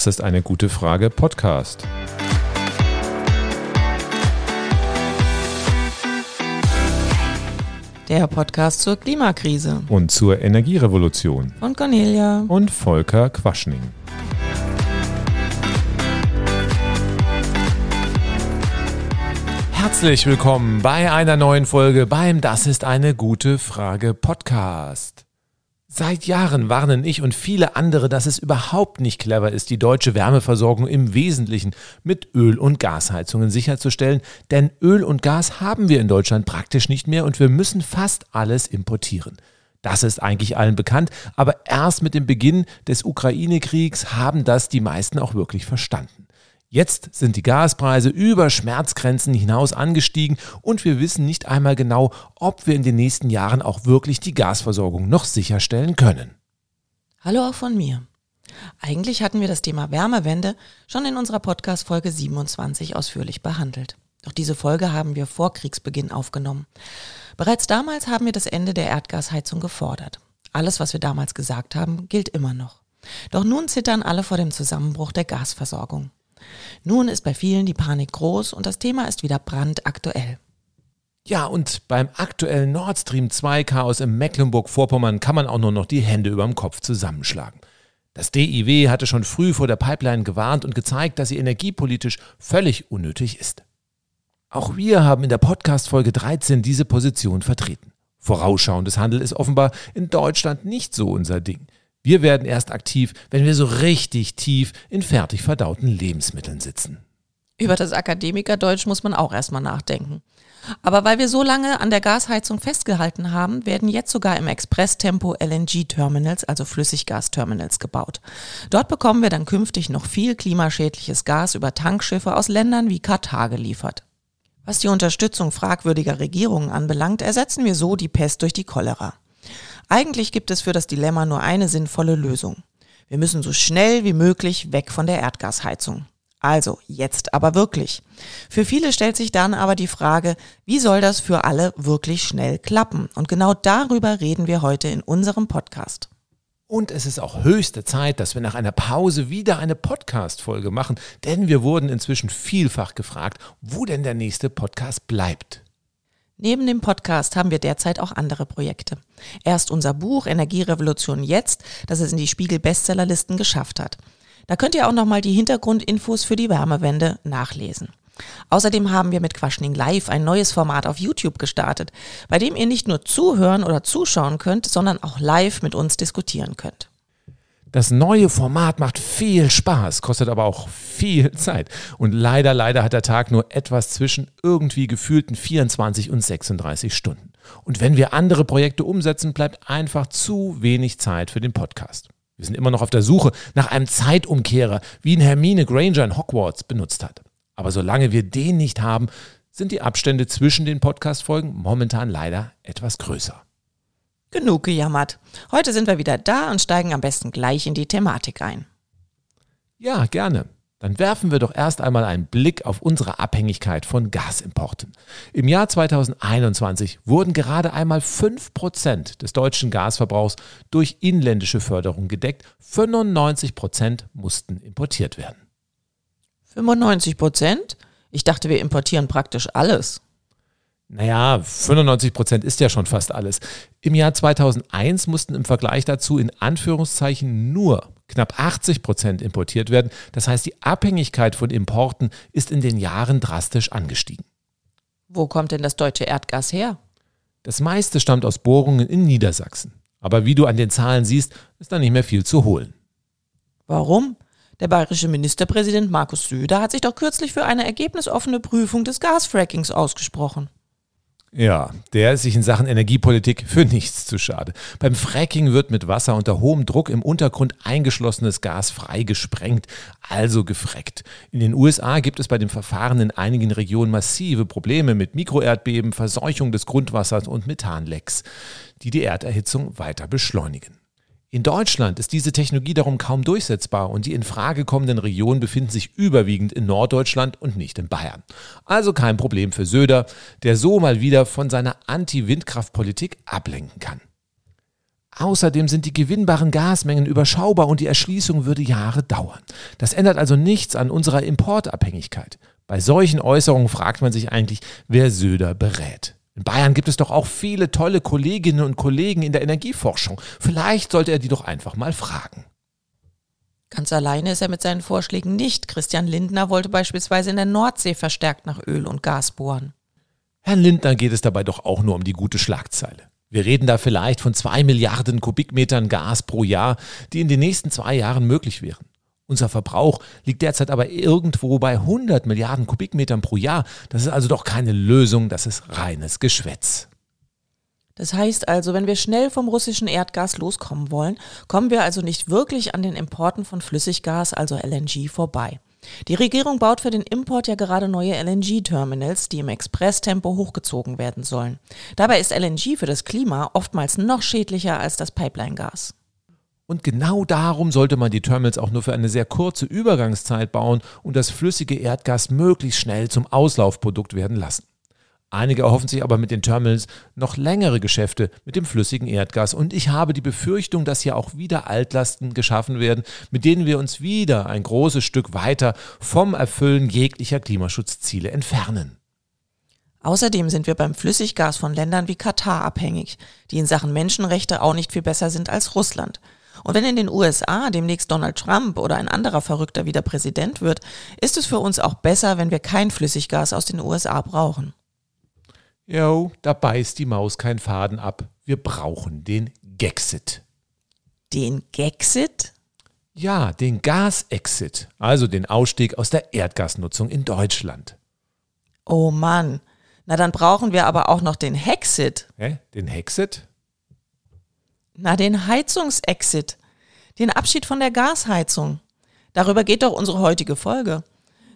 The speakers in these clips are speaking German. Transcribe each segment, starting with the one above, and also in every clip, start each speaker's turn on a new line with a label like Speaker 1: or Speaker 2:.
Speaker 1: Das ist eine gute Frage Podcast.
Speaker 2: Der Podcast zur Klimakrise.
Speaker 1: Und zur Energierevolution.
Speaker 2: Von Cornelia.
Speaker 1: Und Volker Quaschning. Herzlich willkommen bei einer neuen Folge beim Das ist eine gute Frage Podcast. Seit Jahren warnen ich und viele andere, dass es überhaupt nicht clever ist, die deutsche Wärmeversorgung im Wesentlichen mit Öl- und Gasheizungen sicherzustellen, denn Öl und Gas haben wir in Deutschland praktisch nicht mehr und wir müssen fast alles importieren. Das ist eigentlich allen bekannt, aber erst mit dem Beginn des Ukraine-Kriegs haben das die meisten auch wirklich verstanden. Jetzt sind die Gaspreise über Schmerzgrenzen hinaus angestiegen und wir wissen nicht einmal genau, ob wir in den nächsten Jahren auch wirklich die Gasversorgung noch sicherstellen können.
Speaker 2: Hallo auch von mir. Eigentlich hatten wir das Thema Wärmewende schon in unserer Podcast-Folge 27 ausführlich behandelt. Doch diese Folge haben wir vor Kriegsbeginn aufgenommen. Bereits damals haben wir das Ende der Erdgasheizung gefordert. Alles, was wir damals gesagt haben, gilt immer noch. Doch nun zittern alle vor dem Zusammenbruch der Gasversorgung. Nun ist bei vielen die Panik groß und das Thema ist wieder brandaktuell.
Speaker 1: Ja, und beim aktuellen Nord Stream 2 Chaos in Mecklenburg-Vorpommern kann man auch nur noch die Hände über dem Kopf zusammenschlagen. Das DIW hatte schon früh vor der Pipeline gewarnt und gezeigt, dass sie energiepolitisch völlig unnötig ist. Auch wir haben in der Podcast-Folge 13 diese Position vertreten. Vorausschauendes Handel ist offenbar in Deutschland nicht so unser Ding. Wir werden erst aktiv, wenn wir so richtig tief in fertig verdauten Lebensmitteln sitzen.
Speaker 2: Über das Akademikerdeutsch muss man auch erstmal nachdenken. Aber weil wir so lange an der Gasheizung festgehalten haben, werden jetzt sogar im Expresstempo LNG-Terminals, also Flüssiggasterminals, gebaut. Dort bekommen wir dann künftig noch viel klimaschädliches Gas über Tankschiffe aus Ländern wie Katar geliefert. Was die Unterstützung fragwürdiger Regierungen anbelangt, ersetzen wir so die Pest durch die Cholera. Eigentlich gibt es für das Dilemma nur eine sinnvolle Lösung. Wir müssen so schnell wie möglich weg von der Erdgasheizung. Also jetzt aber wirklich. Für viele stellt sich dann aber die Frage, wie soll das für alle wirklich schnell klappen? Und genau darüber reden wir heute in unserem Podcast.
Speaker 1: Und es ist auch höchste Zeit, dass wir nach einer Pause wieder eine Podcast-Folge machen, denn wir wurden inzwischen vielfach gefragt, wo denn der nächste Podcast bleibt.
Speaker 2: Neben dem Podcast haben wir derzeit auch andere Projekte. Erst unser Buch Energierevolution jetzt, das es in die Spiegel Bestsellerlisten geschafft hat. Da könnt ihr auch nochmal die Hintergrundinfos für die Wärmewende nachlesen. Außerdem haben wir mit Quaschning Live ein neues Format auf YouTube gestartet, bei dem ihr nicht nur zuhören oder zuschauen könnt, sondern auch live mit uns diskutieren könnt.
Speaker 1: Das neue Format macht viel Spaß, kostet aber auch viel Zeit. Und leider, leider hat der Tag nur etwas zwischen irgendwie gefühlten 24 und 36 Stunden. Und wenn wir andere Projekte umsetzen, bleibt einfach zu wenig Zeit für den Podcast. Wir sind immer noch auf der Suche nach einem Zeitumkehrer, wie ihn Hermine Granger in Hogwarts benutzt hat. Aber solange wir den nicht haben, sind die Abstände zwischen den Podcast-Folgen momentan leider etwas größer.
Speaker 2: Genug gejammert. Heute sind wir wieder da und steigen am besten gleich in die Thematik ein.
Speaker 1: Ja, gerne. Dann werfen wir doch erst einmal einen Blick auf unsere Abhängigkeit von Gasimporten. Im Jahr 2021 wurden gerade einmal 5% des deutschen Gasverbrauchs durch inländische Förderung gedeckt. 95% mussten importiert werden.
Speaker 2: 95% Ich dachte, wir importieren praktisch alles.
Speaker 1: Naja, 95 Prozent ist ja schon fast alles. Im Jahr 2001 mussten im Vergleich dazu in Anführungszeichen nur knapp 80 Prozent importiert werden. Das heißt, die Abhängigkeit von Importen ist in den Jahren drastisch angestiegen.
Speaker 2: Wo kommt denn das deutsche Erdgas her?
Speaker 1: Das meiste stammt aus Bohrungen in Niedersachsen. Aber wie du an den Zahlen siehst, ist da nicht mehr viel zu holen.
Speaker 2: Warum? Der bayerische Ministerpräsident Markus Söder hat sich doch kürzlich für eine ergebnisoffene Prüfung des Gasfrackings ausgesprochen.
Speaker 1: Ja, der ist sich in Sachen Energiepolitik für nichts zu schade. Beim Fracking wird mit Wasser unter hohem Druck im Untergrund eingeschlossenes Gas freigesprengt, also gefreckt. In den USA gibt es bei dem Verfahren in einigen Regionen massive Probleme mit Mikroerdbeben, Verseuchung des Grundwassers und Methanlecks, die die Erderhitzung weiter beschleunigen. In Deutschland ist diese Technologie darum kaum durchsetzbar und die in Frage kommenden Regionen befinden sich überwiegend in Norddeutschland und nicht in Bayern. Also kein Problem für Söder, der so mal wieder von seiner Anti-Windkraftpolitik ablenken kann. Außerdem sind die gewinnbaren Gasmengen überschaubar und die Erschließung würde Jahre dauern. Das ändert also nichts an unserer Importabhängigkeit. Bei solchen Äußerungen fragt man sich eigentlich, wer Söder berät. In Bayern gibt es doch auch viele tolle Kolleginnen und Kollegen in der Energieforschung. Vielleicht sollte er die doch einfach mal fragen.
Speaker 2: Ganz alleine ist er mit seinen Vorschlägen nicht. Christian Lindner wollte beispielsweise in der Nordsee verstärkt nach Öl und Gas bohren.
Speaker 1: Herrn Lindner geht es dabei doch auch nur um die gute Schlagzeile. Wir reden da vielleicht von zwei Milliarden Kubikmetern Gas pro Jahr, die in den nächsten zwei Jahren möglich wären. Unser Verbrauch liegt derzeit aber irgendwo bei 100 Milliarden Kubikmetern pro Jahr. Das ist also doch keine Lösung, das ist reines Geschwätz.
Speaker 2: Das heißt also, wenn wir schnell vom russischen Erdgas loskommen wollen, kommen wir also nicht wirklich an den Importen von Flüssiggas, also LNG, vorbei. Die Regierung baut für den Import ja gerade neue LNG-Terminals, die im Expresstempo hochgezogen werden sollen. Dabei ist LNG für das Klima oftmals noch schädlicher als das Pipeline-Gas.
Speaker 1: Und genau darum sollte man die Terminals auch nur für eine sehr kurze Übergangszeit bauen und das flüssige Erdgas möglichst schnell zum Auslaufprodukt werden lassen. Einige erhoffen sich aber mit den Terminals noch längere Geschäfte mit dem flüssigen Erdgas und ich habe die Befürchtung, dass hier auch wieder Altlasten geschaffen werden, mit denen wir uns wieder ein großes Stück weiter vom Erfüllen jeglicher Klimaschutzziele entfernen.
Speaker 2: Außerdem sind wir beim Flüssiggas von Ländern wie Katar abhängig, die in Sachen Menschenrechte auch nicht viel besser sind als Russland. Und wenn in den USA demnächst Donald Trump oder ein anderer Verrückter wieder Präsident wird, ist es für uns auch besser, wenn wir kein Flüssiggas aus den USA brauchen.
Speaker 1: Jo, da beißt die Maus keinen Faden ab. Wir brauchen den Gexit.
Speaker 2: Den Gexit?
Speaker 1: Ja, den Gasexit, also den Ausstieg aus der Erdgasnutzung in Deutschland.
Speaker 2: Oh Mann, na dann brauchen wir aber auch noch den Hexit.
Speaker 1: Hä? Den Hexit?
Speaker 2: Na, den Heizungsexit. Den Abschied von der Gasheizung. Darüber geht doch unsere heutige Folge.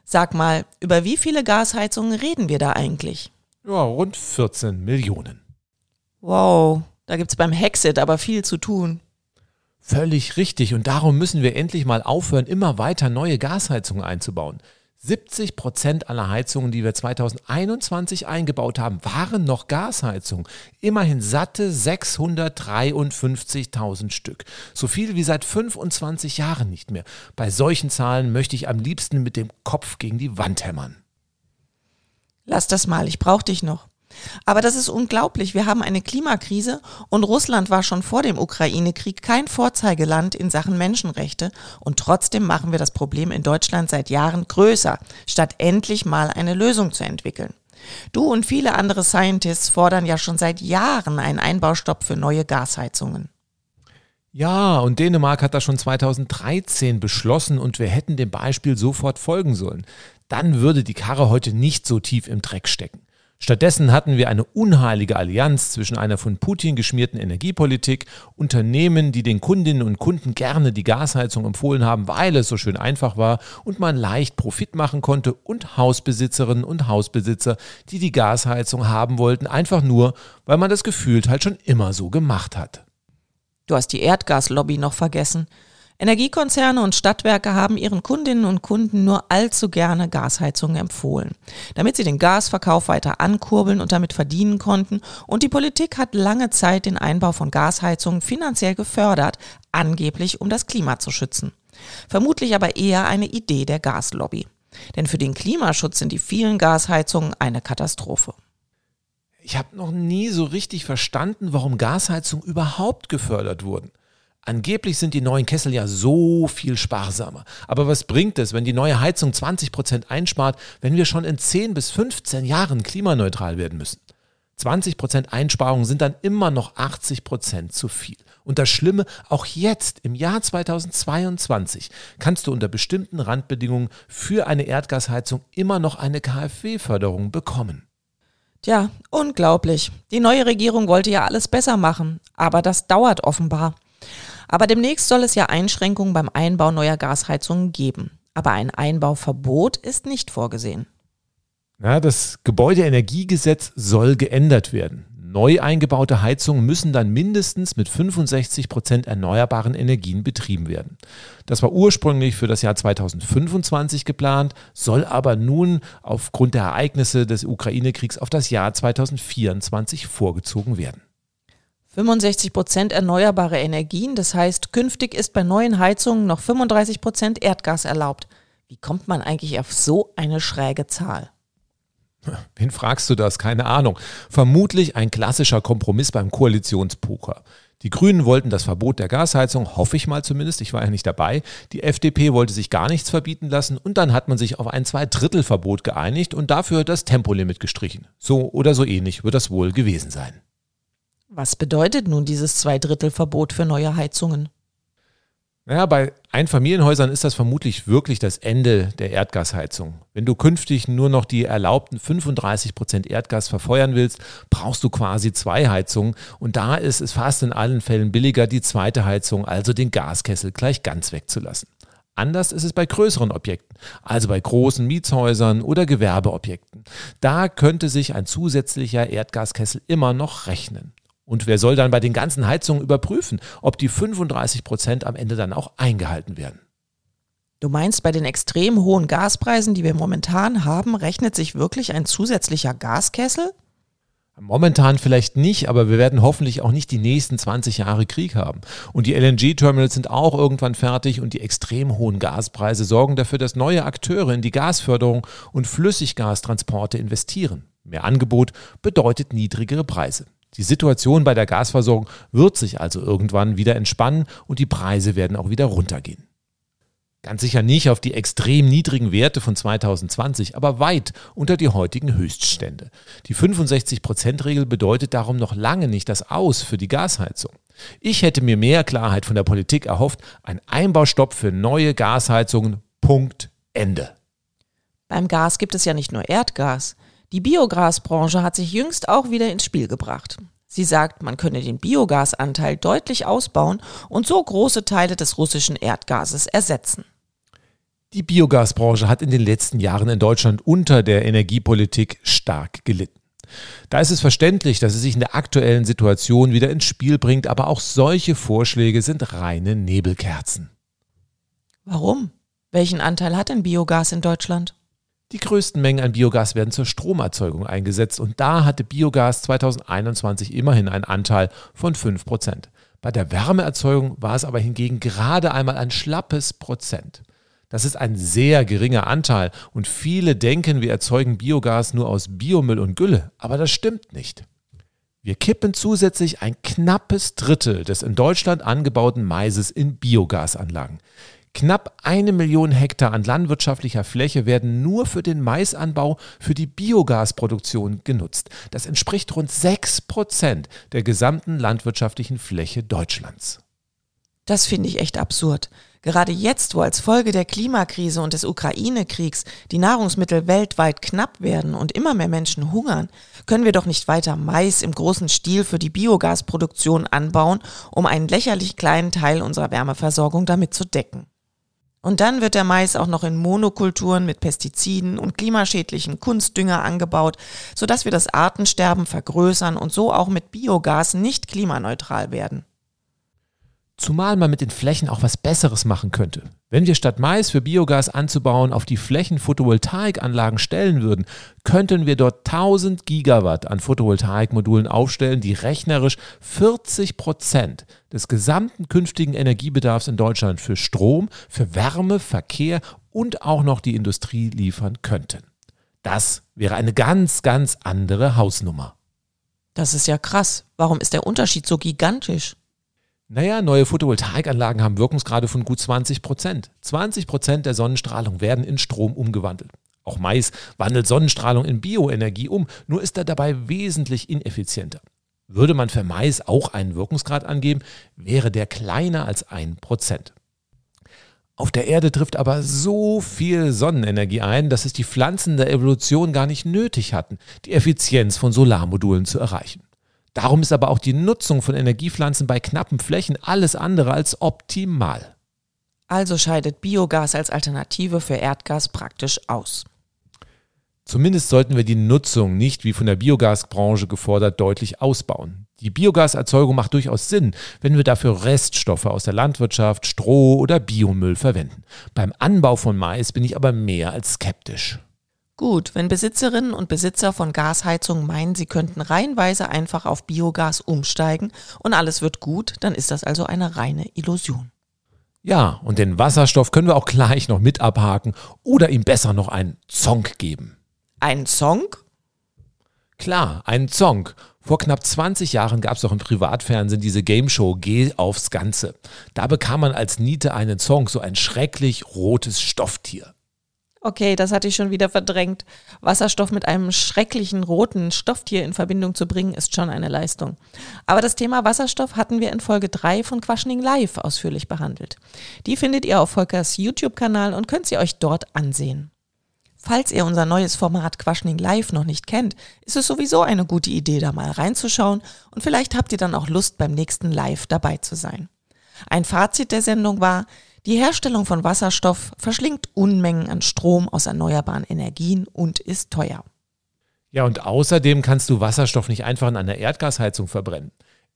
Speaker 2: Sag mal, über wie viele Gasheizungen reden wir da eigentlich?
Speaker 1: Ja, rund 14 Millionen.
Speaker 2: Wow, da gibt's beim Hexit aber viel zu tun.
Speaker 1: Völlig richtig und darum müssen wir endlich mal aufhören, immer weiter neue Gasheizungen einzubauen. 70 Prozent aller Heizungen, die wir 2021 eingebaut haben, waren noch Gasheizungen. Immerhin satte 653.000 Stück. So viel wie seit 25 Jahren nicht mehr. Bei solchen Zahlen möchte ich am liebsten mit dem Kopf gegen die Wand hämmern.
Speaker 2: Lass das mal, ich brauche dich noch. Aber das ist unglaublich. Wir haben eine Klimakrise und Russland war schon vor dem Ukraine-Krieg kein Vorzeigeland in Sachen Menschenrechte und trotzdem machen wir das Problem in Deutschland seit Jahren größer, statt endlich mal eine Lösung zu entwickeln. Du und viele andere Scientists fordern ja schon seit Jahren einen Einbaustopp für neue Gasheizungen.
Speaker 1: Ja, und Dänemark hat das schon 2013 beschlossen und wir hätten dem Beispiel sofort folgen sollen dann würde die Karre heute nicht so tief im Dreck stecken. Stattdessen hatten wir eine unheilige Allianz zwischen einer von Putin geschmierten Energiepolitik, Unternehmen, die den Kundinnen und Kunden gerne die Gasheizung empfohlen haben, weil es so schön einfach war und man leicht Profit machen konnte, und Hausbesitzerinnen und Hausbesitzer, die die Gasheizung haben wollten, einfach nur, weil man das gefühlt halt schon immer so gemacht hat.
Speaker 2: Du hast die Erdgaslobby noch vergessen. Energiekonzerne und Stadtwerke haben ihren Kundinnen und Kunden nur allzu gerne Gasheizungen empfohlen, damit sie den Gasverkauf weiter ankurbeln und damit verdienen konnten. Und die Politik hat lange Zeit den Einbau von Gasheizungen finanziell gefördert, angeblich um das Klima zu schützen. Vermutlich aber eher eine Idee der Gaslobby. Denn für den Klimaschutz sind die vielen Gasheizungen eine Katastrophe.
Speaker 1: Ich habe noch nie so richtig verstanden, warum Gasheizungen überhaupt gefördert wurden. Angeblich sind die neuen Kessel ja so viel sparsamer. Aber was bringt es, wenn die neue Heizung 20 Prozent einspart, wenn wir schon in 10 bis 15 Jahren klimaneutral werden müssen? 20 Prozent Einsparungen sind dann immer noch 80 Prozent zu viel. Und das Schlimme, auch jetzt im Jahr 2022 kannst du unter bestimmten Randbedingungen für eine Erdgasheizung immer noch eine KfW-Förderung bekommen.
Speaker 2: Tja, unglaublich. Die neue Regierung wollte ja alles besser machen, aber das dauert offenbar. Aber demnächst soll es ja Einschränkungen beim Einbau neuer Gasheizungen geben. Aber ein Einbauverbot ist nicht vorgesehen.
Speaker 1: Ja, das Gebäudeenergiegesetz soll geändert werden. Neu eingebaute Heizungen müssen dann mindestens mit 65 Prozent erneuerbaren Energien betrieben werden. Das war ursprünglich für das Jahr 2025 geplant, soll aber nun aufgrund der Ereignisse des Ukraine-Kriegs auf das Jahr 2024 vorgezogen werden.
Speaker 2: 65 Prozent erneuerbare Energien, das heißt, künftig ist bei neuen Heizungen noch 35 Prozent Erdgas erlaubt. Wie kommt man eigentlich auf so eine schräge Zahl?
Speaker 1: Wen fragst du das? Keine Ahnung. Vermutlich ein klassischer Kompromiss beim Koalitionspoker. Die Grünen wollten das Verbot der Gasheizung, hoffe ich mal zumindest, ich war ja nicht dabei. Die FDP wollte sich gar nichts verbieten lassen und dann hat man sich auf ein Zweidrittelverbot geeinigt und dafür das Tempolimit gestrichen. So oder so ähnlich wird das wohl gewesen sein.
Speaker 2: Was bedeutet nun dieses Zweidrittelverbot für neue Heizungen?
Speaker 1: Naja, bei Einfamilienhäusern ist das vermutlich wirklich das Ende der Erdgasheizung. Wenn du künftig nur noch die erlaubten 35 Prozent Erdgas verfeuern willst, brauchst du quasi zwei Heizungen. Und da ist es fast in allen Fällen billiger, die zweite Heizung, also den Gaskessel, gleich ganz wegzulassen. Anders ist es bei größeren Objekten, also bei großen Mietshäusern oder Gewerbeobjekten. Da könnte sich ein zusätzlicher Erdgaskessel immer noch rechnen. Und wer soll dann bei den ganzen Heizungen überprüfen, ob die 35 Prozent am Ende dann auch eingehalten werden?
Speaker 2: Du meinst, bei den extrem hohen Gaspreisen, die wir momentan haben, rechnet sich wirklich ein zusätzlicher Gaskessel?
Speaker 1: Momentan vielleicht nicht, aber wir werden hoffentlich auch nicht die nächsten 20 Jahre Krieg haben. Und die LNG-Terminals sind auch irgendwann fertig und die extrem hohen Gaspreise sorgen dafür, dass neue Akteure in die Gasförderung und Flüssiggastransporte investieren. Mehr Angebot bedeutet niedrigere Preise. Die Situation bei der Gasversorgung wird sich also irgendwann wieder entspannen und die Preise werden auch wieder runtergehen. Ganz sicher nicht auf die extrem niedrigen Werte von 2020, aber weit unter die heutigen Höchststände. Die 65%-Regel bedeutet darum noch lange nicht das Aus für die Gasheizung. Ich hätte mir mehr Klarheit von der Politik erhofft. Ein Einbaustopp für neue Gasheizungen. Punkt. Ende.
Speaker 2: Beim Gas gibt es ja nicht nur Erdgas. Die Biogasbranche hat sich jüngst auch wieder ins Spiel gebracht. Sie sagt, man könne den Biogasanteil deutlich ausbauen und so große Teile des russischen Erdgases ersetzen.
Speaker 1: Die Biogasbranche hat in den letzten Jahren in Deutschland unter der Energiepolitik stark gelitten. Da ist es verständlich, dass es sich in der aktuellen Situation wieder ins Spiel bringt, aber auch solche Vorschläge sind reine Nebelkerzen.
Speaker 2: Warum? Welchen Anteil hat denn Biogas in Deutschland?
Speaker 1: Die größten Mengen an Biogas werden zur Stromerzeugung eingesetzt und da hatte Biogas 2021 immerhin einen Anteil von 5%. Bei der Wärmeerzeugung war es aber hingegen gerade einmal ein schlappes Prozent. Das ist ein sehr geringer Anteil und viele denken, wir erzeugen Biogas nur aus Biomüll und Gülle, aber das stimmt nicht. Wir kippen zusätzlich ein knappes Drittel des in Deutschland angebauten Maises in Biogasanlagen. Knapp eine Million Hektar an landwirtschaftlicher Fläche werden nur für den Maisanbau für die Biogasproduktion genutzt. Das entspricht rund sechs Prozent der gesamten landwirtschaftlichen Fläche Deutschlands.
Speaker 2: Das finde ich echt absurd. Gerade jetzt, wo als Folge der Klimakrise und des Ukraine-Kriegs die Nahrungsmittel weltweit knapp werden und immer mehr Menschen hungern, können wir doch nicht weiter Mais im großen Stil für die Biogasproduktion anbauen, um einen lächerlich kleinen Teil unserer Wärmeversorgung damit zu decken. Und dann wird der Mais auch noch in Monokulturen mit Pestiziden und klimaschädlichen Kunstdünger angebaut, sodass wir das Artensterben vergrößern und so auch mit Biogas nicht klimaneutral werden.
Speaker 1: Zumal man mit den Flächen auch was Besseres machen könnte. Wenn wir statt Mais für Biogas anzubauen auf die Flächen Photovoltaikanlagen stellen würden, könnten wir dort 1000 Gigawatt an Photovoltaikmodulen aufstellen, die rechnerisch 40 Prozent des gesamten künftigen Energiebedarfs in Deutschland für Strom, für Wärme, Verkehr und auch noch die Industrie liefern könnten. Das wäre eine ganz, ganz andere Hausnummer.
Speaker 2: Das ist ja krass. Warum ist der Unterschied so gigantisch?
Speaker 1: Naja, neue Photovoltaikanlagen haben Wirkungsgrade von gut 20 Prozent. 20 Prozent der Sonnenstrahlung werden in Strom umgewandelt. Auch Mais wandelt Sonnenstrahlung in Bioenergie um, nur ist er dabei wesentlich ineffizienter. Würde man für Mais auch einen Wirkungsgrad angeben, wäre der kleiner als ein Prozent. Auf der Erde trifft aber so viel Sonnenenergie ein, dass es die Pflanzen der Evolution gar nicht nötig hatten, die Effizienz von Solarmodulen zu erreichen. Darum ist aber auch die Nutzung von Energiepflanzen bei knappen Flächen alles andere als optimal.
Speaker 2: Also scheidet Biogas als Alternative für Erdgas praktisch aus.
Speaker 1: Zumindest sollten wir die Nutzung nicht, wie von der Biogasbranche gefordert, deutlich ausbauen. Die Biogaserzeugung macht durchaus Sinn, wenn wir dafür Reststoffe aus der Landwirtschaft, Stroh oder Biomüll verwenden. Beim Anbau von Mais bin ich aber mehr als skeptisch.
Speaker 2: Gut, wenn Besitzerinnen und Besitzer von Gasheizungen meinen, sie könnten reihenweise einfach auf Biogas umsteigen und alles wird gut, dann ist das also eine reine Illusion.
Speaker 1: Ja, und den Wasserstoff können wir auch gleich noch mit abhaken oder ihm besser noch einen Zonk geben.
Speaker 2: Ein Song?
Speaker 1: Klar, einen Zonk. Vor knapp 20 Jahren gab es doch im Privatfernsehen diese Gameshow Geh aufs Ganze. Da bekam man als Niete einen Zonk, so ein schrecklich rotes Stofftier.
Speaker 2: Okay, das hatte ich schon wieder verdrängt. Wasserstoff mit einem schrecklichen roten Stofftier in Verbindung zu bringen, ist schon eine Leistung. Aber das Thema Wasserstoff hatten wir in Folge 3 von Quaschning Live ausführlich behandelt. Die findet ihr auf Volkers YouTube-Kanal und könnt sie euch dort ansehen. Falls ihr unser neues Format Quaschning Live noch nicht kennt, ist es sowieso eine gute Idee, da mal reinzuschauen und vielleicht habt ihr dann auch Lust, beim nächsten Live dabei zu sein. Ein Fazit der Sendung war, die Herstellung von Wasserstoff verschlingt Unmengen an Strom aus erneuerbaren Energien und ist teuer.
Speaker 1: Ja, und außerdem kannst du Wasserstoff nicht einfach in einer Erdgasheizung verbrennen.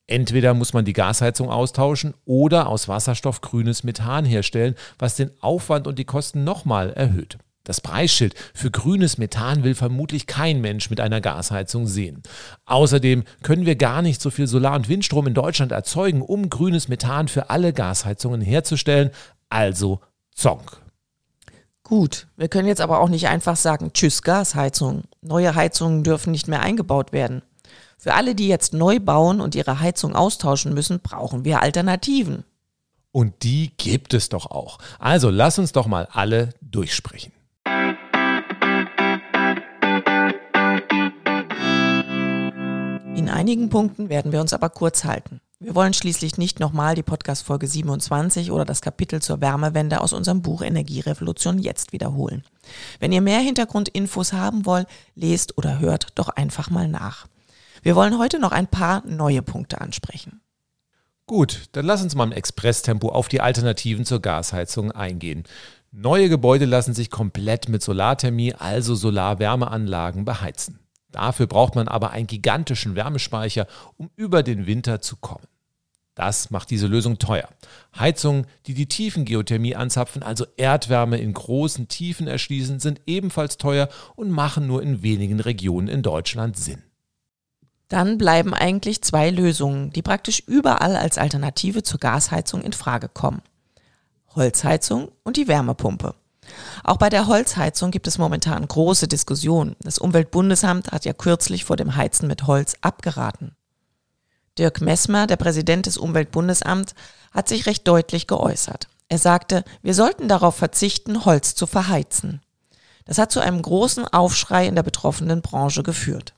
Speaker 1: Entweder muss man die Gasheizung austauschen oder aus Wasserstoff grünes Methan herstellen, was den Aufwand und die Kosten nochmal erhöht. Das Preisschild für grünes Methan will vermutlich kein Mensch mit einer Gasheizung sehen. Außerdem können wir gar nicht so viel Solar- und Windstrom in Deutschland erzeugen, um grünes Methan für alle Gasheizungen herzustellen also Zonk.
Speaker 2: Gut, wir können jetzt aber auch nicht einfach sagen, tschüss Gasheizung. Neue Heizungen dürfen nicht mehr eingebaut werden. Für alle, die jetzt neu bauen und ihre Heizung austauschen müssen, brauchen wir Alternativen.
Speaker 1: Und die gibt es doch auch. Also lass uns doch mal alle durchsprechen.
Speaker 2: In einigen Punkten werden wir uns aber kurz halten. Wir wollen schließlich nicht nochmal die Podcast-Folge 27 oder das Kapitel zur Wärmewende aus unserem Buch Energierevolution jetzt wiederholen. Wenn ihr mehr Hintergrundinfos haben wollt, lest oder hört doch einfach mal nach. Wir wollen heute noch ein paar neue Punkte ansprechen.
Speaker 1: Gut, dann lass uns mal im Expresstempo auf die Alternativen zur Gasheizung eingehen. Neue Gebäude lassen sich komplett mit Solarthermie, also Solarwärmeanlagen, beheizen. Dafür braucht man aber einen gigantischen Wärmespeicher, um über den Winter zu kommen. Das macht diese Lösung teuer. Heizungen, die die Tiefengeothermie anzapfen, also Erdwärme in großen Tiefen erschließen, sind ebenfalls teuer und machen nur in wenigen Regionen in Deutschland Sinn.
Speaker 2: Dann bleiben eigentlich zwei Lösungen, die praktisch überall als Alternative zur Gasheizung in Frage kommen. Holzheizung und die Wärmepumpe. Auch bei der Holzheizung gibt es momentan große Diskussionen. Das Umweltbundesamt hat ja kürzlich vor dem Heizen mit Holz abgeraten. Dirk Messmer, der Präsident des Umweltbundesamts, hat sich recht deutlich geäußert. Er sagte, wir sollten darauf verzichten, Holz zu verheizen. Das hat zu einem großen Aufschrei in der betroffenen Branche geführt.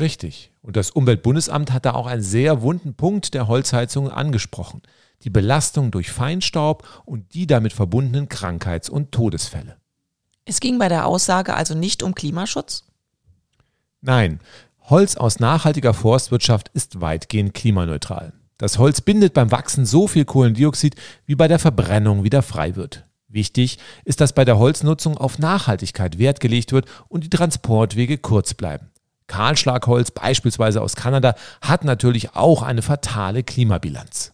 Speaker 1: Richtig. Und das Umweltbundesamt hat da auch einen sehr wunden Punkt der Holzheizung angesprochen. Die Belastung durch Feinstaub und die damit verbundenen Krankheits- und Todesfälle.
Speaker 2: Es ging bei der Aussage also nicht um Klimaschutz?
Speaker 1: Nein, Holz aus nachhaltiger Forstwirtschaft ist weitgehend klimaneutral. Das Holz bindet beim Wachsen so viel Kohlendioxid, wie bei der Verbrennung wieder frei wird. Wichtig ist, dass bei der Holznutzung auf Nachhaltigkeit Wert gelegt wird und die Transportwege kurz bleiben. Kahlschlagholz, beispielsweise aus Kanada, hat natürlich auch eine fatale Klimabilanz.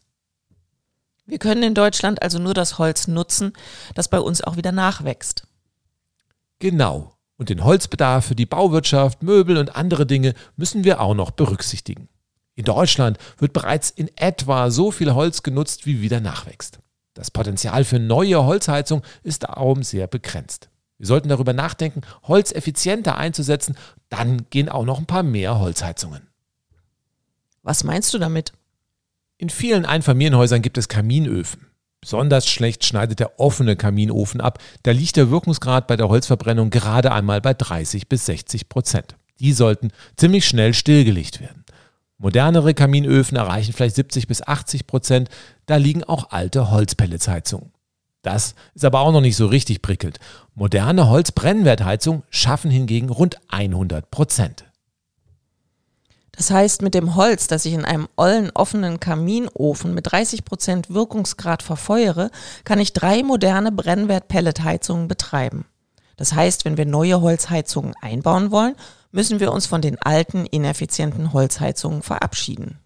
Speaker 2: Wir können in Deutschland also nur das Holz nutzen, das bei uns auch wieder nachwächst.
Speaker 1: Genau. Und den Holzbedarf für die Bauwirtschaft, Möbel und andere Dinge müssen wir auch noch berücksichtigen. In Deutschland wird bereits in etwa so viel Holz genutzt, wie wieder nachwächst. Das Potenzial für neue Holzheizung ist darum sehr begrenzt. Wir sollten darüber nachdenken, Holz effizienter einzusetzen, dann gehen auch noch ein paar mehr Holzheizungen.
Speaker 2: Was meinst du damit?
Speaker 1: In vielen Einfamilienhäusern gibt es Kaminöfen. Besonders schlecht schneidet der offene Kaminofen ab. Da liegt der Wirkungsgrad bei der Holzverbrennung gerade einmal bei 30 bis 60 Prozent. Die sollten ziemlich schnell stillgelegt werden. Modernere Kaminöfen erreichen vielleicht 70 bis 80 Prozent. Da liegen auch alte Holzpelletsheizungen. Das ist aber auch noch nicht so richtig prickelnd. Moderne Holzbrennwertheizungen schaffen hingegen rund 100 Prozent.
Speaker 2: Das heißt, mit dem Holz, das ich in einem ollen offenen Kaminofen mit 30% Wirkungsgrad verfeuere, kann ich drei moderne Brennwert-Pelletheizungen betreiben. Das heißt, wenn wir neue Holzheizungen einbauen wollen, müssen wir uns von den alten, ineffizienten Holzheizungen verabschieden.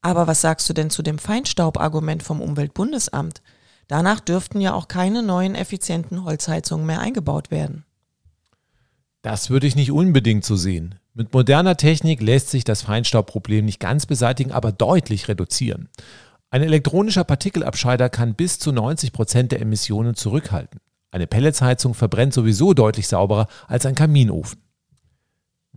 Speaker 2: Aber was sagst du denn zu dem Feinstaubargument vom Umweltbundesamt? Danach dürften ja auch keine neuen effizienten Holzheizungen mehr eingebaut werden.
Speaker 1: Das würde ich nicht unbedingt so sehen. Mit moderner Technik lässt sich das Feinstaubproblem nicht ganz beseitigen, aber deutlich reduzieren. Ein elektronischer Partikelabscheider kann bis zu 90 Prozent der Emissionen zurückhalten. Eine Pelletsheizung verbrennt sowieso deutlich sauberer als ein Kaminofen.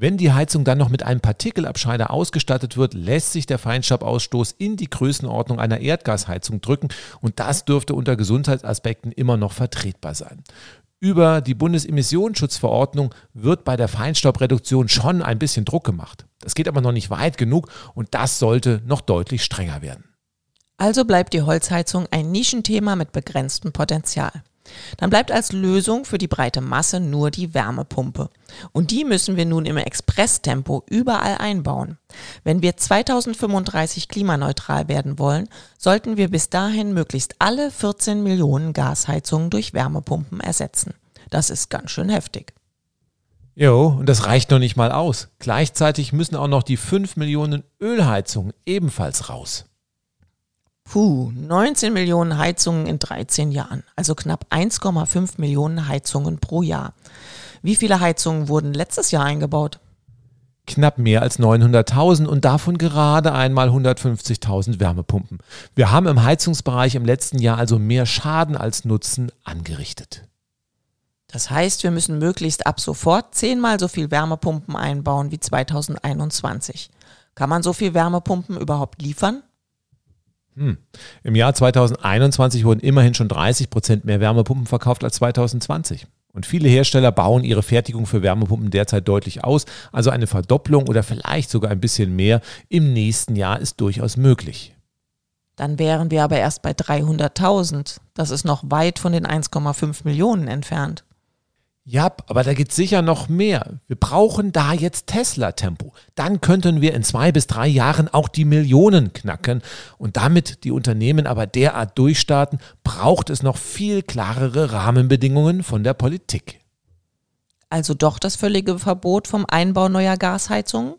Speaker 1: Wenn die Heizung dann noch mit einem Partikelabscheider ausgestattet wird, lässt sich der Feinstaubausstoß in die Größenordnung einer Erdgasheizung drücken und das dürfte unter Gesundheitsaspekten immer noch vertretbar sein. Über die Bundesemissionsschutzverordnung wird bei der Feinstaubreduktion schon ein bisschen Druck gemacht. Das geht aber noch nicht weit genug und das sollte noch deutlich strenger werden.
Speaker 2: Also bleibt die Holzheizung ein Nischenthema mit begrenztem Potenzial. Dann bleibt als Lösung für die breite Masse nur die Wärmepumpe. Und die müssen wir nun im Expresstempo überall einbauen. Wenn wir 2035 klimaneutral werden wollen, sollten wir bis dahin möglichst alle 14 Millionen Gasheizungen durch Wärmepumpen ersetzen. Das ist ganz schön heftig.
Speaker 1: Jo, und das reicht noch nicht mal aus. Gleichzeitig müssen auch noch die 5 Millionen Ölheizungen ebenfalls raus.
Speaker 2: Puh, 19 Millionen Heizungen in 13 Jahren, also knapp 1,5 Millionen Heizungen pro Jahr. Wie viele Heizungen wurden letztes Jahr eingebaut?
Speaker 1: Knapp mehr als 900.000 und davon gerade einmal 150.000 Wärmepumpen. Wir haben im Heizungsbereich im letzten Jahr also mehr Schaden als Nutzen angerichtet.
Speaker 2: Das heißt, wir müssen möglichst ab sofort zehnmal so viel Wärmepumpen einbauen wie 2021. Kann man so viel Wärmepumpen überhaupt liefern?
Speaker 1: Hm. Im Jahr 2021 wurden immerhin schon 30 Prozent mehr Wärmepumpen verkauft als 2020. Und viele Hersteller bauen ihre Fertigung für Wärmepumpen derzeit deutlich aus. Also eine Verdopplung oder vielleicht sogar ein bisschen mehr im nächsten Jahr ist durchaus möglich.
Speaker 2: Dann wären wir aber erst bei 300.000. Das ist noch weit von den 1,5 Millionen entfernt.
Speaker 1: Ja, aber da geht sicher noch mehr. Wir brauchen da jetzt Tesla-Tempo. Dann könnten wir in zwei bis drei Jahren auch die Millionen knacken. Und damit die Unternehmen aber derart durchstarten, braucht es noch viel klarere Rahmenbedingungen von der Politik.
Speaker 2: Also doch das völlige Verbot vom Einbau neuer Gasheizungen?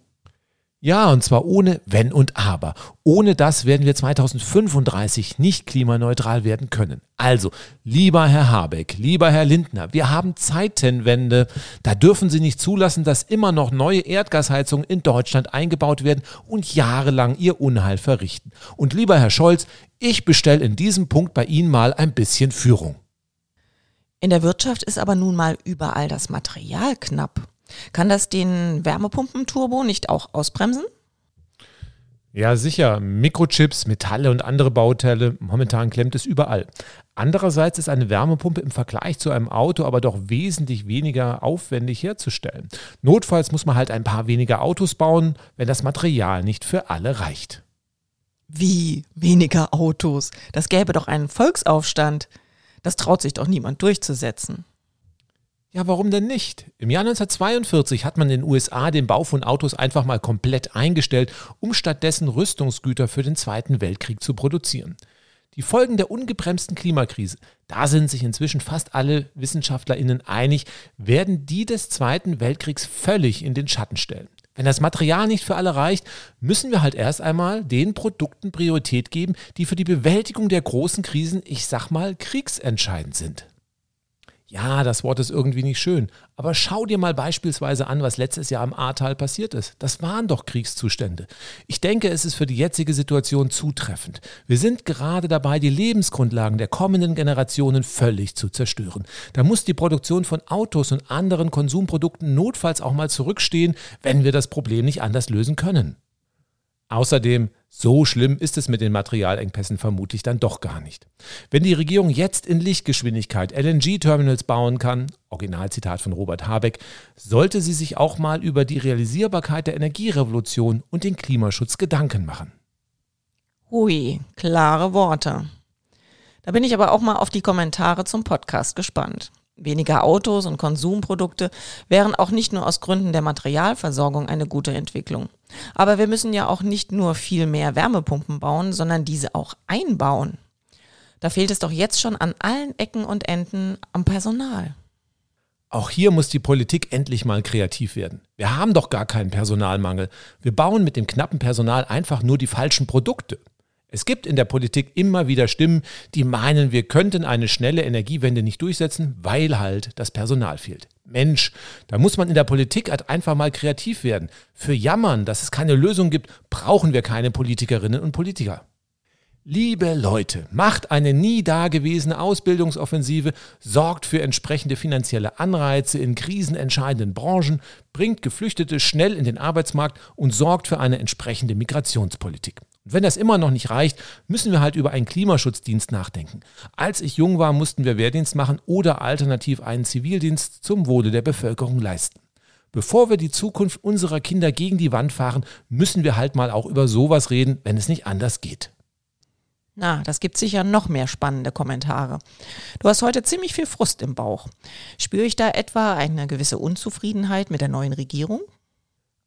Speaker 1: Ja, und zwar ohne Wenn und Aber. Ohne das werden wir 2035 nicht klimaneutral werden können. Also, lieber Herr Habeck, lieber Herr Lindner, wir haben Zeitenwende. Da dürfen Sie nicht zulassen, dass immer noch neue Erdgasheizungen in Deutschland eingebaut werden und jahrelang ihr Unheil verrichten. Und lieber Herr Scholz, ich bestelle in diesem Punkt bei Ihnen mal ein bisschen Führung.
Speaker 2: In der Wirtschaft ist aber nun mal überall das Material knapp. Kann das den Wärmepumpenturbo nicht auch ausbremsen?
Speaker 1: Ja, sicher. Mikrochips, Metalle und andere Bauteile, momentan klemmt es überall. Andererseits ist eine Wärmepumpe im Vergleich zu einem Auto aber doch wesentlich weniger aufwendig herzustellen. Notfalls muss man halt ein paar weniger Autos bauen, wenn das Material nicht für alle reicht.
Speaker 2: Wie weniger Autos? Das gäbe doch einen Volksaufstand. Das traut sich doch niemand durchzusetzen.
Speaker 1: Ja, warum denn nicht? Im Jahr 1942 hat man in den USA den Bau von Autos einfach mal komplett eingestellt, um stattdessen Rüstungsgüter für den Zweiten Weltkrieg zu produzieren. Die Folgen der ungebremsten Klimakrise, da sind sich inzwischen fast alle Wissenschaftlerinnen einig, werden die des Zweiten Weltkriegs völlig in den Schatten stellen. Wenn das Material nicht für alle reicht, müssen wir halt erst einmal den Produkten Priorität geben, die für die Bewältigung der großen Krisen, ich sag mal, kriegsentscheidend sind. Ja, das Wort ist irgendwie nicht schön. Aber schau dir mal beispielsweise an, was letztes Jahr im Ahrtal passiert ist. Das waren doch Kriegszustände. Ich denke, es ist für die jetzige Situation zutreffend. Wir sind gerade dabei, die Lebensgrundlagen der kommenden Generationen völlig zu zerstören. Da muss die Produktion von Autos und anderen Konsumprodukten notfalls auch mal zurückstehen, wenn wir das Problem nicht anders lösen können. Außerdem, so schlimm ist es mit den Materialengpässen vermutlich dann doch gar nicht. Wenn die Regierung jetzt in Lichtgeschwindigkeit LNG-Terminals bauen kann, Originalzitat von Robert Habeck, sollte sie sich auch mal über die Realisierbarkeit der Energierevolution und den Klimaschutz Gedanken machen.
Speaker 2: Hui, klare Worte. Da bin ich aber auch mal auf die Kommentare zum Podcast gespannt. Weniger Autos und Konsumprodukte wären auch nicht nur aus Gründen der Materialversorgung eine gute Entwicklung. Aber wir müssen ja auch nicht nur viel mehr Wärmepumpen bauen, sondern diese auch einbauen. Da fehlt es doch jetzt schon an allen Ecken und Enden am Personal.
Speaker 1: Auch hier muss die Politik endlich mal kreativ werden. Wir haben doch gar keinen Personalmangel. Wir bauen mit dem knappen Personal einfach nur die falschen Produkte. Es gibt in der Politik immer wieder Stimmen, die meinen, wir könnten eine schnelle Energiewende nicht durchsetzen, weil halt das Personal fehlt. Mensch, da muss man in der Politik halt einfach mal kreativ werden. Für Jammern, dass es keine Lösung gibt, brauchen wir keine Politikerinnen und Politiker. Liebe Leute, macht eine nie dagewesene Ausbildungsoffensive, sorgt für entsprechende finanzielle Anreize in krisenentscheidenden Branchen, bringt Geflüchtete schnell in den Arbeitsmarkt und sorgt für eine entsprechende Migrationspolitik. Und wenn das immer noch nicht reicht, müssen wir halt über einen Klimaschutzdienst nachdenken. Als ich jung war, mussten wir Wehrdienst machen oder alternativ einen Zivildienst zum Wohle der Bevölkerung leisten. Bevor wir die Zukunft unserer Kinder gegen die Wand fahren, müssen wir halt mal auch über sowas reden, wenn es nicht anders geht.
Speaker 2: Na, das gibt sicher noch mehr spannende Kommentare. Du hast heute ziemlich viel Frust im Bauch. Spüre ich da etwa eine gewisse Unzufriedenheit mit der neuen Regierung?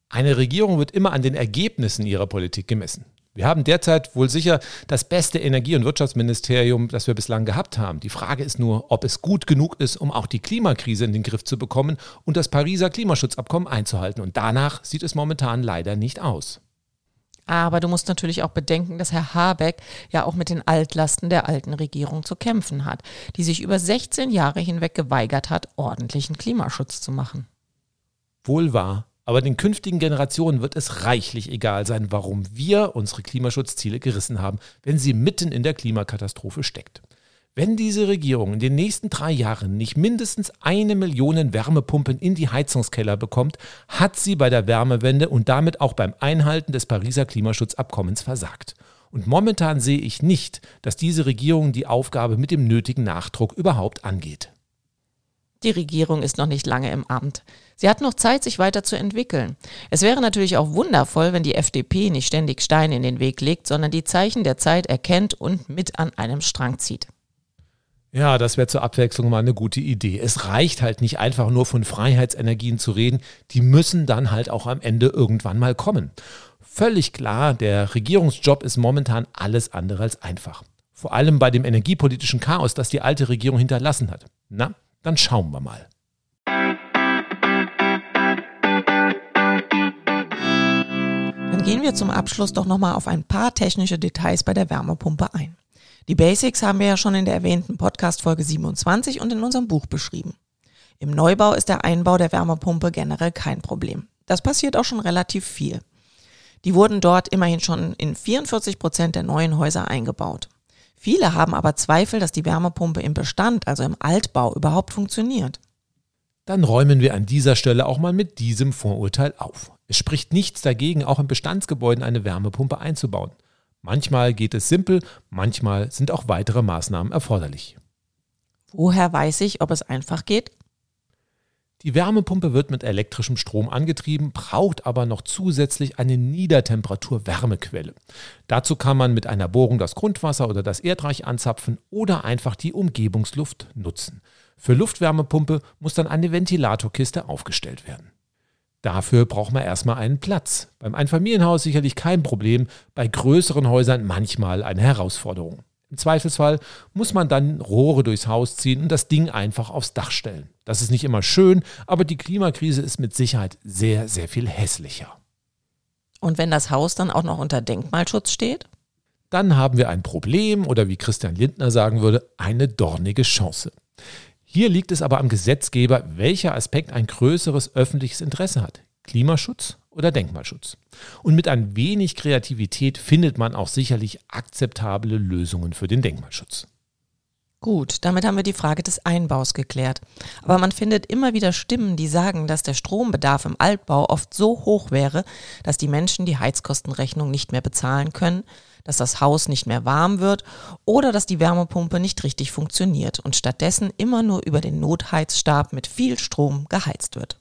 Speaker 1: Eine Regierung wird immer an den Ergebnissen ihrer Politik gemessen. Wir haben derzeit wohl sicher das beste Energie- und Wirtschaftsministerium, das wir bislang gehabt haben. Die Frage ist nur, ob es gut genug ist, um auch die Klimakrise in den Griff zu bekommen und das Pariser Klimaschutzabkommen einzuhalten. Und danach sieht es momentan leider nicht aus.
Speaker 2: Aber du musst natürlich auch bedenken, dass Herr Habeck ja auch mit den Altlasten der alten Regierung zu kämpfen hat, die sich über 16 Jahre hinweg geweigert hat, ordentlichen Klimaschutz zu machen.
Speaker 1: Wohl wahr. Aber den künftigen Generationen wird es reichlich egal sein, warum wir unsere Klimaschutzziele gerissen haben, wenn sie mitten in der Klimakatastrophe steckt. Wenn diese Regierung in den nächsten drei Jahren nicht mindestens eine Million Wärmepumpen in die Heizungskeller bekommt, hat sie bei der Wärmewende und damit auch beim Einhalten des Pariser Klimaschutzabkommens versagt. Und momentan sehe ich nicht, dass diese Regierung die Aufgabe mit dem nötigen Nachdruck überhaupt angeht.
Speaker 2: Die Regierung ist noch nicht lange im Amt. Sie hat noch Zeit, sich weiterzuentwickeln. Es wäre natürlich auch wundervoll, wenn die FDP nicht ständig Steine in den Weg legt, sondern die Zeichen der Zeit erkennt und mit an einem Strang zieht.
Speaker 1: Ja, das wäre zur Abwechslung mal eine gute Idee. Es reicht halt nicht einfach nur von Freiheitsenergien zu reden, die müssen dann halt auch am Ende irgendwann mal kommen. Völlig klar, der Regierungsjob ist momentan alles andere als einfach. Vor allem bei dem energiepolitischen Chaos, das die alte Regierung hinterlassen hat. Na, dann schauen wir mal.
Speaker 2: Gehen wir zum Abschluss doch nochmal auf ein paar technische Details bei der Wärmepumpe ein. Die Basics haben wir ja schon in der erwähnten Podcast-Folge 27 und in unserem Buch beschrieben. Im Neubau ist der Einbau der Wärmepumpe generell kein Problem. Das passiert auch schon relativ viel. Die wurden dort immerhin schon in 44 Prozent der neuen Häuser eingebaut. Viele haben aber Zweifel, dass die Wärmepumpe im Bestand, also im Altbau, überhaupt funktioniert.
Speaker 1: Dann räumen wir an dieser Stelle auch mal mit diesem Vorurteil auf. Es spricht nichts dagegen, auch in Bestandsgebäuden eine Wärmepumpe einzubauen. Manchmal geht es simpel, manchmal sind auch weitere Maßnahmen erforderlich.
Speaker 2: Woher weiß ich, ob es einfach geht?
Speaker 1: Die Wärmepumpe wird mit elektrischem Strom angetrieben, braucht aber noch zusätzlich eine Niedertemperatur-Wärmequelle. Dazu kann man mit einer Bohrung das Grundwasser oder das Erdreich anzapfen oder einfach die Umgebungsluft nutzen. Für Luftwärmepumpe muss dann eine Ventilatorkiste aufgestellt werden. Dafür braucht man erstmal einen Platz. Beim Einfamilienhaus sicherlich kein Problem, bei größeren Häusern manchmal eine Herausforderung. Im Zweifelsfall muss man dann Rohre durchs Haus ziehen und das Ding einfach aufs Dach stellen. Das ist nicht immer schön, aber die Klimakrise ist mit Sicherheit sehr, sehr viel hässlicher.
Speaker 2: Und wenn das Haus dann auch noch unter Denkmalschutz steht?
Speaker 1: Dann haben wir ein Problem oder wie Christian Lindner sagen würde, eine dornige Chance. Hier liegt es aber am Gesetzgeber, welcher Aspekt ein größeres öffentliches Interesse hat. Klimaschutz oder Denkmalschutz. Und mit ein wenig Kreativität findet man auch sicherlich akzeptable Lösungen für den Denkmalschutz.
Speaker 2: Gut, damit haben wir die Frage des Einbaus geklärt. Aber man findet immer wieder Stimmen, die sagen, dass der Strombedarf im Altbau oft so hoch wäre, dass die Menschen die Heizkostenrechnung nicht mehr bezahlen können, dass das Haus nicht mehr warm wird oder dass die Wärmepumpe nicht richtig funktioniert und stattdessen immer nur über den Notheizstab mit viel Strom geheizt wird.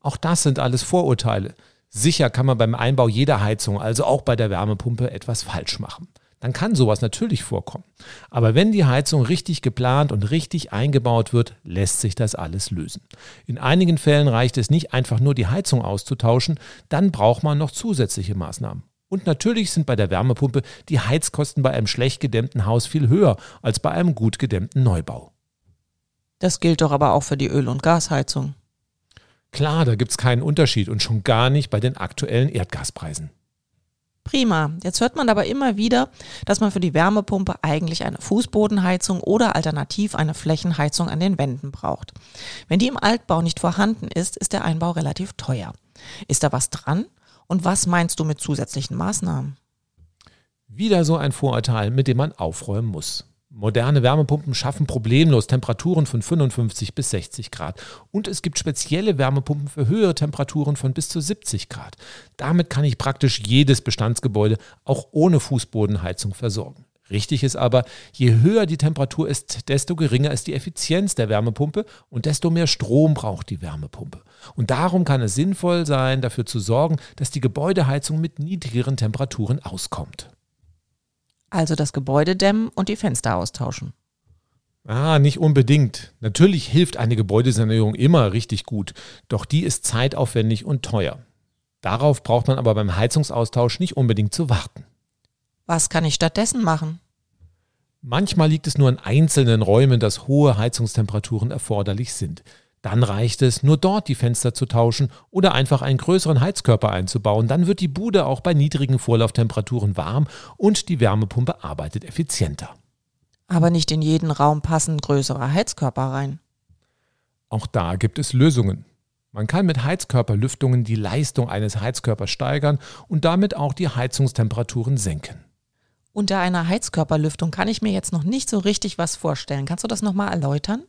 Speaker 1: Auch das sind alles Vorurteile. Sicher kann man beim Einbau jeder Heizung, also auch bei der Wärmepumpe, etwas falsch machen. Dann kann sowas natürlich vorkommen. Aber wenn die Heizung richtig geplant und richtig eingebaut wird, lässt sich das alles lösen. In einigen Fällen reicht es nicht einfach nur die Heizung auszutauschen, dann braucht man noch zusätzliche Maßnahmen. Und natürlich sind bei der Wärmepumpe die Heizkosten bei einem schlecht gedämmten Haus viel höher als bei einem gut gedämmten Neubau.
Speaker 2: Das gilt doch aber auch für die Öl- und Gasheizung.
Speaker 1: Klar, da gibt es keinen Unterschied und schon gar nicht bei den aktuellen Erdgaspreisen.
Speaker 2: Prima. Jetzt hört man aber immer wieder, dass man für die Wärmepumpe eigentlich eine Fußbodenheizung oder alternativ eine Flächenheizung an den Wänden braucht. Wenn die im Altbau nicht vorhanden ist, ist der Einbau relativ teuer. Ist da was dran? Und was meinst du mit zusätzlichen Maßnahmen?
Speaker 1: Wieder so ein Vorurteil, mit dem man aufräumen muss. Moderne Wärmepumpen schaffen problemlos Temperaturen von 55 bis 60 Grad. Und es gibt spezielle Wärmepumpen für höhere Temperaturen von bis zu 70 Grad. Damit kann ich praktisch jedes Bestandsgebäude auch ohne Fußbodenheizung versorgen. Richtig ist aber, je höher die Temperatur ist, desto geringer ist die Effizienz der Wärmepumpe und desto mehr Strom braucht die Wärmepumpe. Und darum kann es sinnvoll sein, dafür zu sorgen, dass die Gebäudeheizung mit niedrigeren Temperaturen auskommt.
Speaker 2: Also das Gebäude dämmen und die Fenster austauschen.
Speaker 1: Ah, nicht unbedingt. Natürlich hilft eine Gebäudesanierung immer richtig gut, doch die ist zeitaufwendig und teuer. Darauf braucht man aber beim Heizungsaustausch nicht unbedingt zu warten.
Speaker 2: Was kann ich stattdessen machen?
Speaker 1: Manchmal liegt es nur in einzelnen Räumen, dass hohe Heizungstemperaturen erforderlich sind. Dann reicht es, nur dort die Fenster zu tauschen oder einfach einen größeren Heizkörper einzubauen. Dann wird die Bude auch bei niedrigen Vorlauftemperaturen warm und die Wärmepumpe arbeitet effizienter.
Speaker 2: Aber nicht in jeden Raum passen größere Heizkörper rein.
Speaker 1: Auch da gibt es Lösungen. Man kann mit Heizkörperlüftungen die Leistung eines Heizkörpers steigern und damit auch die Heizungstemperaturen senken.
Speaker 2: Unter einer Heizkörperlüftung kann ich mir jetzt noch nicht so richtig was vorstellen. Kannst du das nochmal erläutern?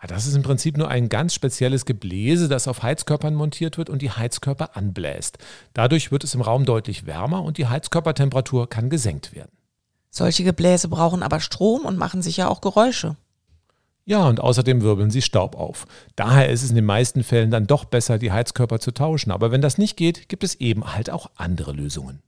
Speaker 1: Ja, das ist im Prinzip nur ein ganz spezielles Gebläse, das auf Heizkörpern montiert wird und die Heizkörper anbläst. Dadurch wird es im Raum deutlich wärmer und die Heizkörpertemperatur kann gesenkt werden.
Speaker 2: Solche Gebläse brauchen aber Strom und machen sicher auch Geräusche.
Speaker 1: Ja, und außerdem wirbeln sie Staub auf. Daher ist es in den meisten Fällen dann doch besser, die Heizkörper zu tauschen. Aber wenn das nicht geht, gibt es eben halt auch andere Lösungen.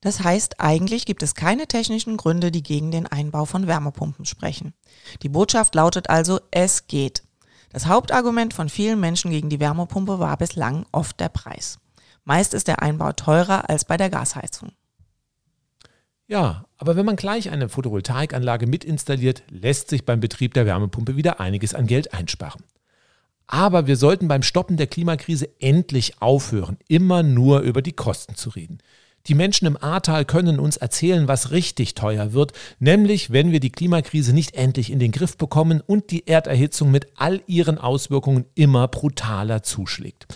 Speaker 2: Das heißt, eigentlich gibt es keine technischen Gründe, die gegen den Einbau von Wärmepumpen sprechen. Die Botschaft lautet also, es geht. Das Hauptargument von vielen Menschen gegen die Wärmepumpe war bislang oft der Preis. Meist ist der Einbau teurer als bei der Gasheizung.
Speaker 1: Ja, aber wenn man gleich eine Photovoltaikanlage mit installiert, lässt sich beim Betrieb der Wärmepumpe wieder einiges an Geld einsparen. Aber wir sollten beim Stoppen der Klimakrise endlich aufhören, immer nur über die Kosten zu reden. Die Menschen im Ahrtal können uns erzählen, was richtig teuer wird, nämlich wenn wir die Klimakrise nicht endlich in den Griff bekommen und die Erderhitzung mit all ihren Auswirkungen immer brutaler zuschlägt.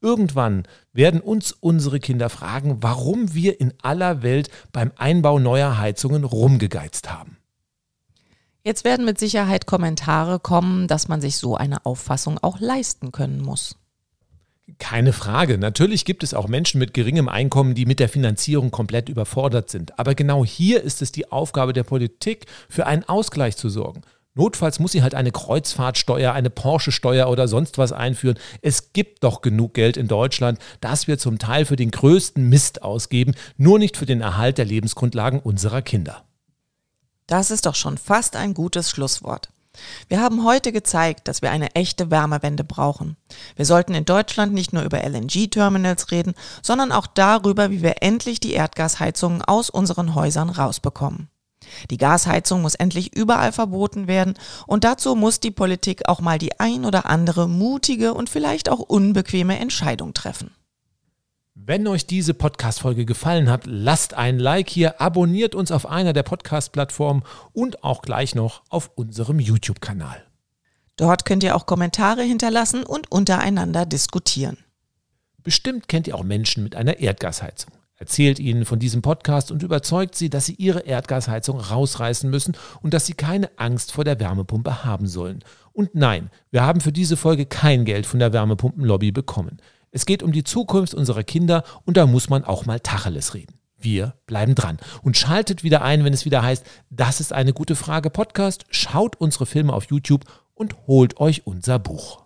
Speaker 1: Irgendwann werden uns unsere Kinder fragen, warum wir in aller Welt beim Einbau neuer Heizungen rumgegeizt haben.
Speaker 2: Jetzt werden mit Sicherheit Kommentare kommen, dass man sich so eine Auffassung auch leisten können muss.
Speaker 1: Keine Frage. Natürlich gibt es auch Menschen mit geringem Einkommen, die mit der Finanzierung komplett überfordert sind. Aber genau hier ist es die Aufgabe der Politik, für einen Ausgleich zu sorgen. Notfalls muss sie halt eine Kreuzfahrtsteuer, eine Porsche-Steuer oder sonst was einführen. Es gibt doch genug Geld in Deutschland, das wir zum Teil für den größten Mist ausgeben, nur nicht für den Erhalt der Lebensgrundlagen unserer Kinder.
Speaker 2: Das ist doch schon fast ein gutes Schlusswort. Wir haben heute gezeigt, dass wir eine echte Wärmewende brauchen. Wir sollten in Deutschland nicht nur über LNG-Terminals reden, sondern auch darüber, wie wir endlich die Erdgasheizungen aus unseren Häusern rausbekommen. Die Gasheizung muss endlich überall verboten werden und dazu muss die Politik auch mal die ein oder andere mutige und vielleicht auch unbequeme Entscheidung treffen.
Speaker 1: Wenn euch diese Podcast-Folge gefallen hat, lasst ein Like hier, abonniert uns auf einer der Podcast-Plattformen und auch gleich noch auf unserem YouTube-Kanal.
Speaker 2: Dort könnt ihr auch Kommentare hinterlassen und untereinander diskutieren.
Speaker 1: Bestimmt kennt ihr auch Menschen mit einer Erdgasheizung. Erzählt ihnen von diesem Podcast und überzeugt sie, dass sie ihre Erdgasheizung rausreißen müssen und dass sie keine Angst vor der Wärmepumpe haben sollen. Und nein, wir haben für diese Folge kein Geld von der Wärmepumpenlobby bekommen. Es geht um die Zukunft unserer Kinder und da muss man auch mal Tacheles reden. Wir bleiben dran und schaltet wieder ein, wenn es wieder heißt, das ist eine gute Frage Podcast. Schaut unsere Filme auf YouTube und holt euch unser Buch.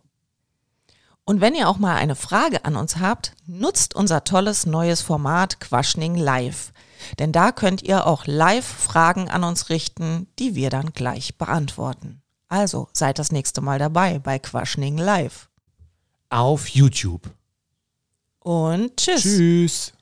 Speaker 2: Und wenn ihr auch mal eine Frage an uns habt, nutzt unser tolles neues Format Quaschning Live. Denn da könnt ihr auch live Fragen an uns richten, die wir dann gleich beantworten. Also seid das nächste Mal dabei bei Quaschning Live.
Speaker 1: Auf YouTube
Speaker 2: und tschüss.
Speaker 1: Tschüss.